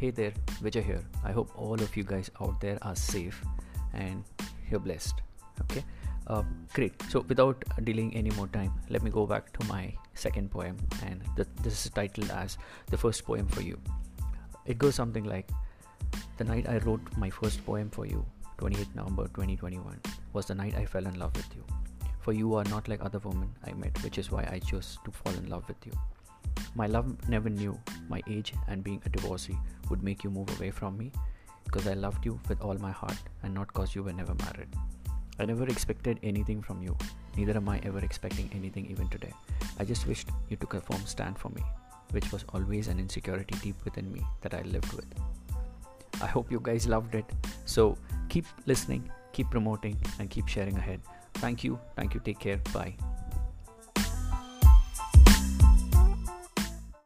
Hey there, Vijay here. I hope all of you guys out there are safe and you're blessed. Okay, uh, great. So, without delaying any more time, let me go back to my second poem, and th- this is titled as The First Poem for You. It goes something like The night I wrote my first poem for you, 28 November 2021, was the night I fell in love with you. For you are not like other women I met, which is why I chose to fall in love with you. My love never knew my age and being a divorcee would make you move away from me because I loved you with all my heart and not because you were never married. I never expected anything from you, neither am I ever expecting anything even today. I just wished you took a firm stand for me, which was always an insecurity deep within me that I lived with. I hope you guys loved it. So keep listening, keep promoting, and keep sharing ahead. Thank you. Thank you. Take care. Bye.